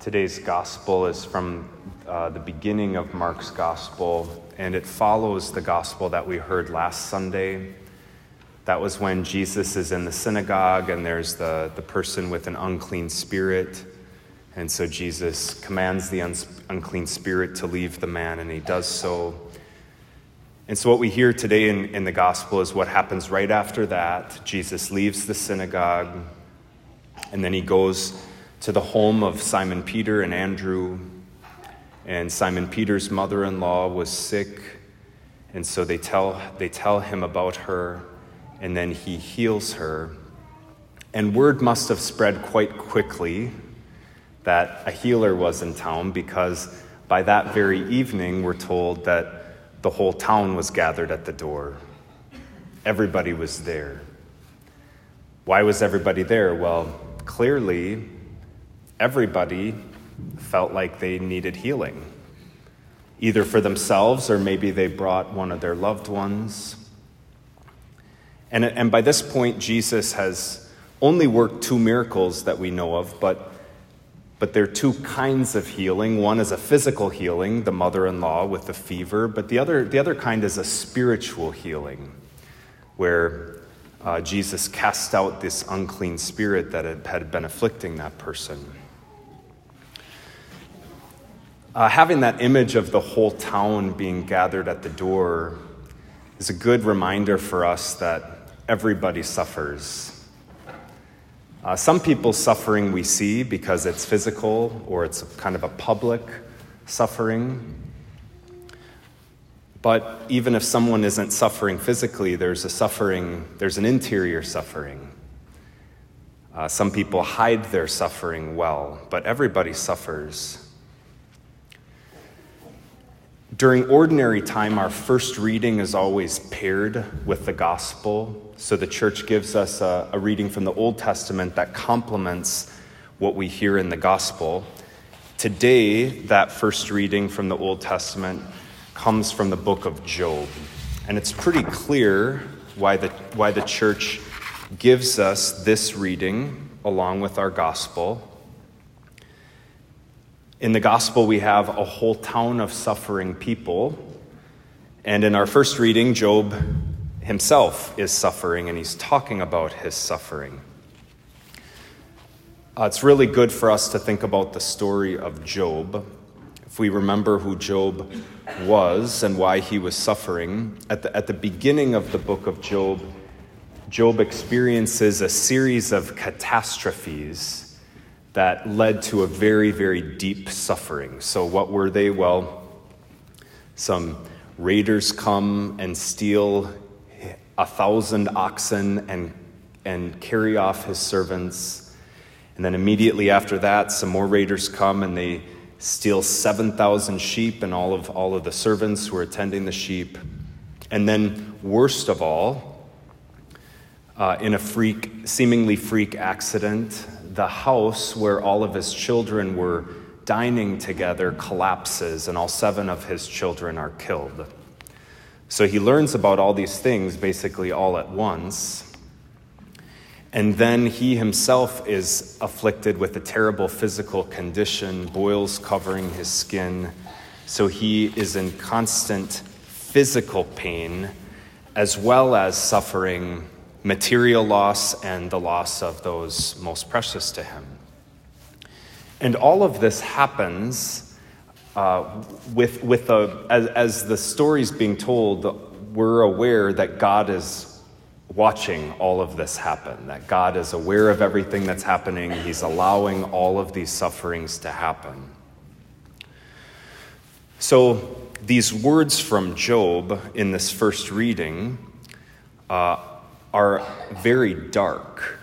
Today's gospel is from uh, the beginning of Mark's gospel, and it follows the gospel that we heard last Sunday. That was when Jesus is in the synagogue and there's the, the person with an unclean spirit. And so Jesus commands the un- unclean spirit to leave the man, and he does so. And so, what we hear today in, in the gospel is what happens right after that. Jesus leaves the synagogue, and then he goes to the home of Simon Peter and Andrew. And Simon Peter's mother in law was sick, and so they tell, they tell him about her, and then he heals her. And word must have spread quite quickly that a healer was in town because by that very evening, we're told that the whole town was gathered at the door. Everybody was there. Why was everybody there? Well, clearly, everybody felt like they needed healing, either for themselves or maybe they brought one of their loved ones. And, and by this point, Jesus has only worked two miracles that we know of, but but there are two kinds of healing. One is a physical healing, the mother in law with the fever, but the other, the other kind is a spiritual healing, where uh, Jesus cast out this unclean spirit that had, had been afflicting that person. Uh, having that image of the whole town being gathered at the door is a good reminder for us that everybody suffers uh, some people's suffering we see because it's physical or it's kind of a public suffering. But even if someone isn't suffering physically, there's a suffering, there's an interior suffering. Uh, some people hide their suffering well, but everybody suffers. During ordinary time, our first reading is always paired with the gospel. So the church gives us a, a, reading from the Old Testament that complements what we hear in the gospel. Today, that first reading from the Old Testament comes from the book of Job. And it's pretty clear why the, why the church gives us this reading along with our gospel. In the gospel, we have a whole town of suffering people. And in our first reading, Job himself is suffering, and he's talking about his suffering. Uh, it's really good for us to think about the story of Job. If we remember who Job was and why he was suffering, at the, at the beginning of the book of Job, Job experiences a series of catastrophes that led to a very, very deep suffering. So, what were they? Well, some raiders come and steal a thousand oxen and, and carry off his servants. And then immediately after that, some more raiders come and they steal 7,000 sheep and all of, all of the servants who are attending the sheep. And then, worst of all, uh, in a freak, seemingly freak accident, the house where all of his children were dining together collapses, and all seven of his children are killed. So he learns about all these things basically all at once. And then he himself is afflicted with a terrible physical condition, boils covering his skin. So he is in constant physical pain as well as suffering material loss and the loss of those most precious to him. And all of this happens uh, with, with a, as, as the story's being told, we're aware that God is watching all of this happen, that God is aware of everything that's happening. He's allowing all of these sufferings to happen. So, these words from Job in this first reading uh, are very dark.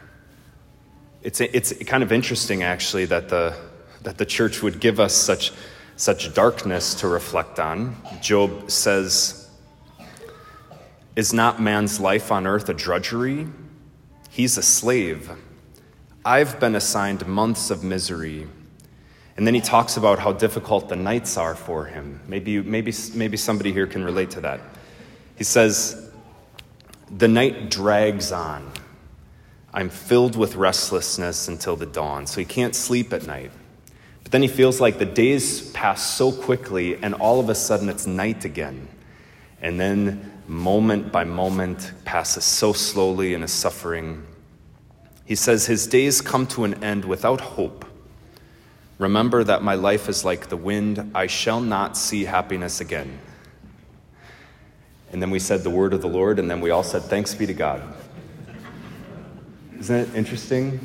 It's, it's kind of interesting, actually, that the, that the church would give us such, such darkness to reflect on. Job says, Is not man's life on earth a drudgery? He's a slave. I've been assigned months of misery. And then he talks about how difficult the nights are for him. Maybe, maybe, maybe somebody here can relate to that. He says, the night drags on. I'm filled with restlessness until the dawn. So he can't sleep at night. But then he feels like the days pass so quickly, and all of a sudden it's night again. And then, moment by moment, passes so slowly in his suffering. He says, His days come to an end without hope. Remember that my life is like the wind. I shall not see happiness again. And then we said the word of the Lord, and then we all said, Thanks be to God. Isn't it interesting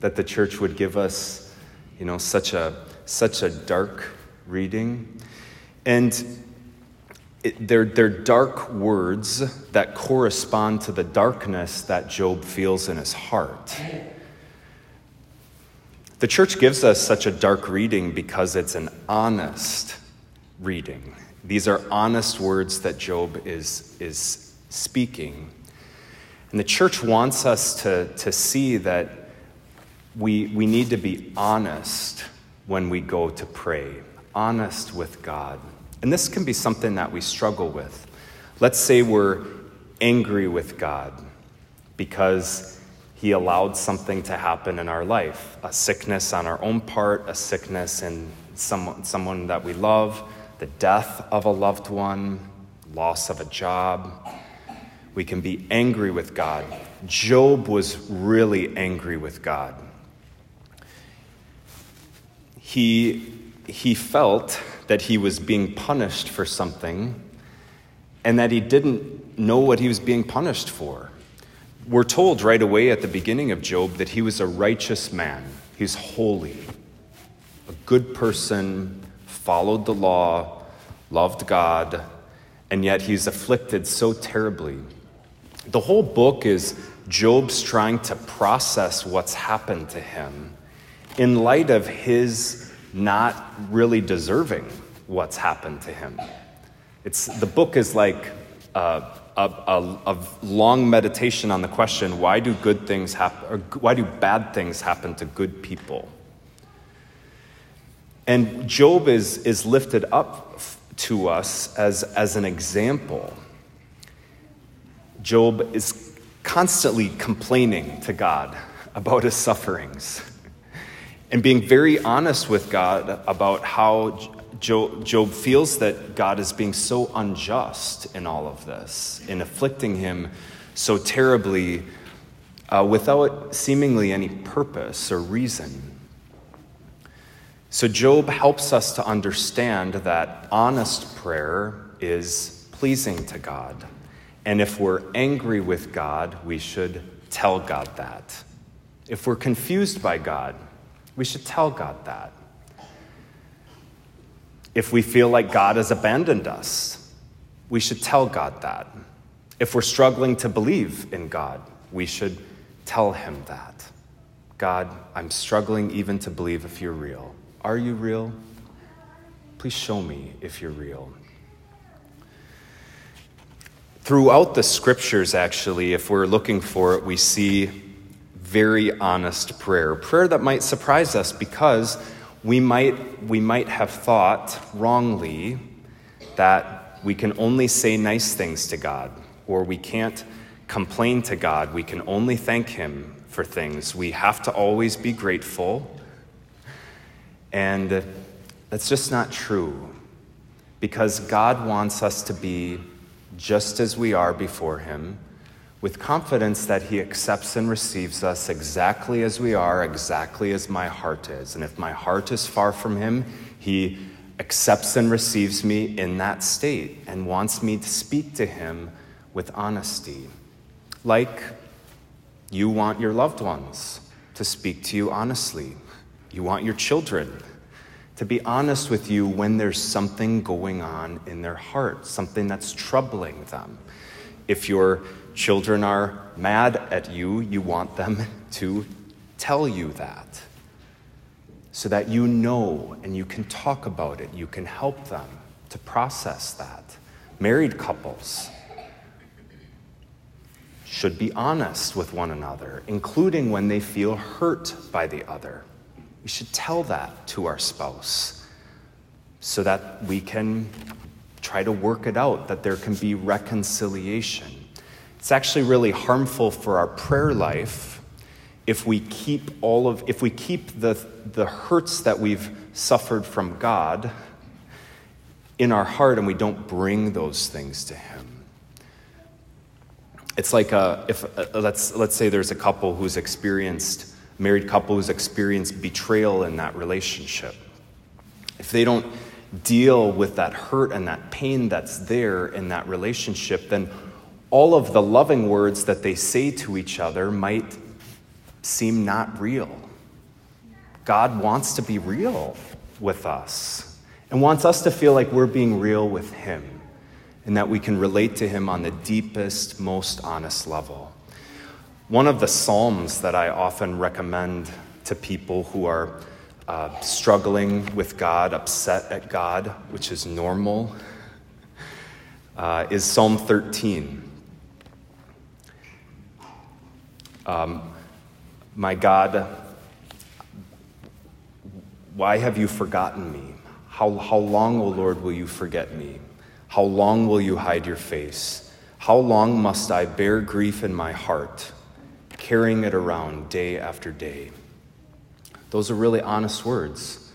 that the church would give us, you know, such a, such a dark reading? And it, they're, they're dark words that correspond to the darkness that Job feels in his heart. The church gives us such a dark reading because it's an honest reading. These are honest words that Job is, is speaking. And the church wants us to, to see that we, we need to be honest when we go to pray, honest with God. And this can be something that we struggle with. Let's say we're angry with God because He allowed something to happen in our life a sickness on our own part, a sickness in someone, someone that we love the death of a loved one, loss of a job. We can be angry with God. Job was really angry with God. He, he felt that he was being punished for something and that he didn't know what he was being punished for. We're told right away at the beginning of Job that he was a righteous man, he's holy, a good person, followed the law, loved God, and yet he's afflicted so terribly. The whole book is Job's trying to process what's happened to him in light of his not really deserving what's happened to him. It's, the book is like a, a, a, long meditation on the question why do good things happen, or why do bad things happen to good people? And Job is, is lifted up to us as, as an example. Job is constantly complaining to God about his sufferings and being very honest with God about how Job, feels that God is being so unjust in all of this, in afflicting him so terribly uh, without seemingly any purpose or reason. So, Job helps us to understand that honest prayer is pleasing to God. And if we're angry with God, we should tell God that. If we're confused by God, we should tell God that. If we feel like God has abandoned us, we should tell God that. If we're struggling to believe in God, we should tell Him that. God, I'm struggling even to believe if you're real. Are you real? Please show me if you're real. Throughout the scriptures, actually, if we're looking for it, we see very honest prayer. Prayer that might surprise us because we might, we might have thought wrongly that we can only say nice things to God, or we can't complain to God. We can only thank Him for things. We have to always be grateful. And that's just not true because God wants us to be just as we are before Him with confidence that He accepts and receives us exactly as we are, exactly as my heart is. And if my heart is far from Him, He accepts and receives me in that state and wants me to speak to Him with honesty. Like you want your loved ones to speak to you honestly. You want your children to be honest with you when there's something going on in their heart, something that's troubling them. If your children are mad at you, you want them to tell you that so that you know and you can talk about it. You can help them to process that. Married couples should be honest with one another, including when they feel hurt by the other. We should tell that to our spouse so that we can try to work it out, that there can be reconciliation. It's actually really harmful for our prayer life if we keep all of if we keep the the hurts that we've suffered from God in our heart and we don't bring those things to him. It's like a, if uh, let's let's say there's a couple who's experienced married couple who's experienced betrayal in that relationship. If they don't deal with that hurt and that pain that's there in that relationship, then all of the loving words that they say to each other might seem not real. God wants to be real with us and wants us to feel like we're being real with Him and that we can relate to Him on the deepest, most honest level. One of the Psalms that I often recommend to people who are uh, struggling with God, upset at God, which is normal, uh, is Psalm 13. Um, my God, why have you forgotten me? How, how long, O Lord, will you forget me? How long will you hide your face? How long must I bear grief in my heart, carrying it around day after day? Those are really honest words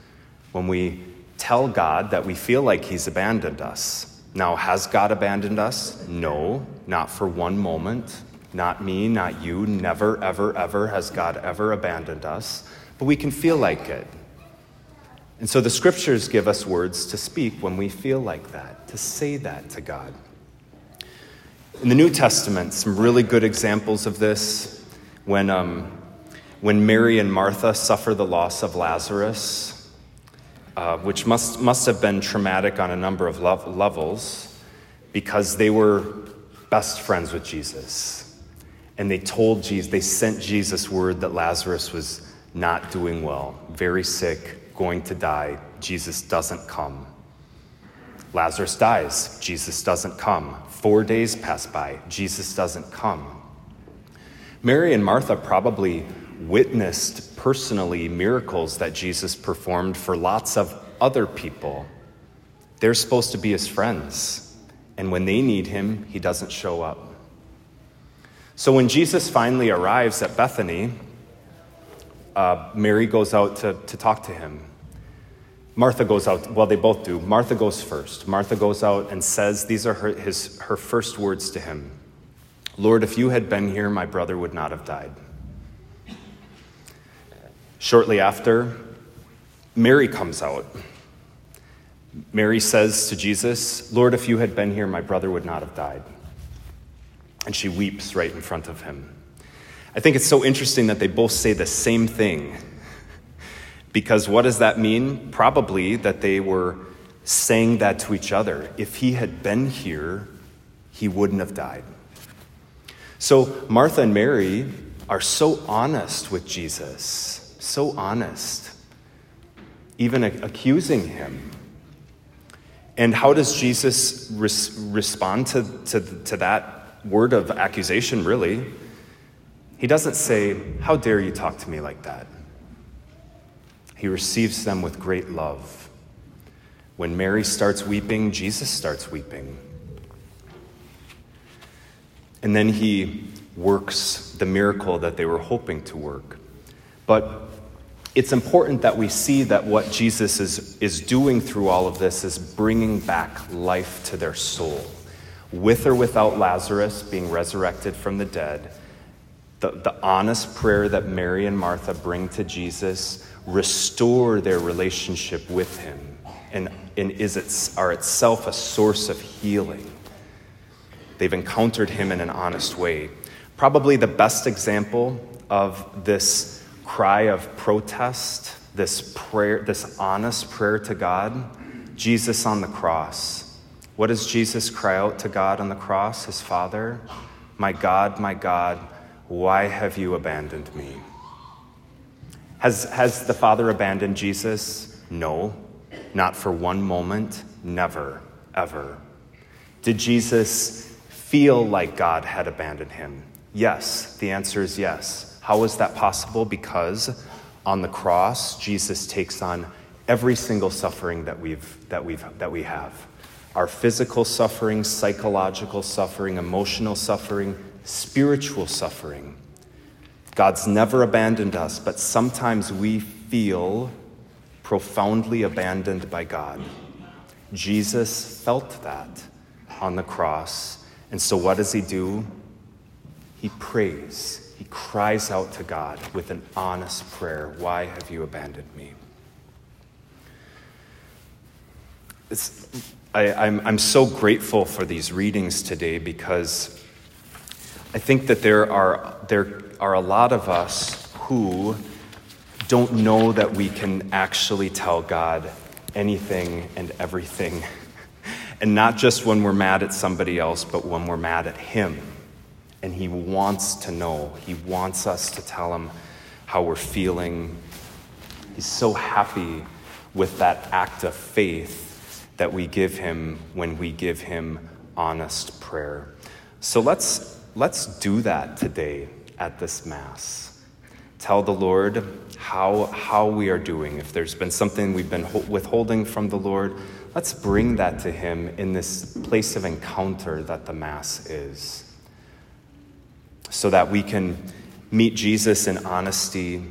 when we tell God that we feel like He's abandoned us. Now, has God abandoned us? No, not for one moment. Not me, not you. Never, ever, ever has God ever abandoned us. But we can feel like it. And so the scriptures give us words to speak when we feel like that, to say that to God. In the New Testament, some really good examples of this when um, when Mary and Martha suffer the loss of Lazarus, uh, which must, must have been traumatic on a number of levels because they were best friends with Jesus. And they told Jesus, they sent Jesus word that Lazarus was not doing well, very sick, going to die. Jesus doesn't come. Lazarus dies. Jesus doesn't come. Four days pass by. Jesus doesn't come. Mary and Martha probably witnessed personally miracles that Jesus performed for lots of other people. They're supposed to be his friends. And when they need him, he doesn't show up. So when Jesus finally arrives at Bethany, uh, Mary goes out to, to talk to him. Martha goes out, well, they both do. Martha goes first. Martha goes out and says, These are her, his, her first words to him Lord, if you had been here, my brother would not have died. Shortly after, Mary comes out. Mary says to Jesus, Lord, if you had been here, my brother would not have died. And she weeps right in front of him. I think it's so interesting that they both say the same thing. Because what does that mean? Probably that they were saying that to each other. If he had been here, he wouldn't have died. So Martha and Mary are so honest with Jesus so honest, even accusing him. And how does Jesus res- respond to, to, to that word of accusation, really? He doesn't say, How dare you talk to me like that? He receives them with great love. When Mary starts weeping, Jesus starts weeping. And then he works the miracle that they were hoping to work. But it's important that we see that what Jesus is, is doing through all of this is bringing back life to their soul. With or without Lazarus being resurrected from the dead, the, the honest prayer that Mary and Martha bring to Jesus restore their relationship with him and, and is it, are itself a source of healing. They've encountered him in an honest way. Probably the best example of this cry of protest, this prayer, this honest prayer to God, Jesus on the cross. What does Jesus cry out to God on the cross, his Father? My God, my God, why have you abandoned me? Has, has the Father abandoned Jesus? No, not for one moment, never, ever. Did Jesus feel like God had abandoned him? Yes, the answer is yes. How is that possible? Because on the cross, Jesus takes on every single suffering that, we've, that, we've, that we have our physical suffering, psychological suffering, emotional suffering, spiritual suffering. God's never abandoned us, but sometimes we feel profoundly abandoned by God. Jesus felt that on the cross. And so, what does he do? He prays. He cries out to God with an honest prayer Why have you abandoned me? It's, I, I'm, I'm so grateful for these readings today because I think that there are, there are a lot of us who don't know that we can actually tell God anything and everything. And not just when we're mad at somebody else, but when we're mad at Him. And He wants to know, He wants us to tell Him how we're feeling. He's so happy with that act of faith that we give Him when we give Him honest prayer. So let's, let's do that today at this Mass. Tell the Lord how, how we are doing. If there's been something we've been withholding from the Lord, let's bring that to Him in this place of encounter that the Mass is. So that we can meet Jesus in honesty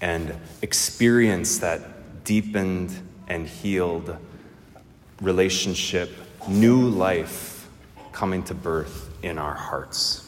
and experience that deepened and healed relationship, new life coming to birth in our hearts.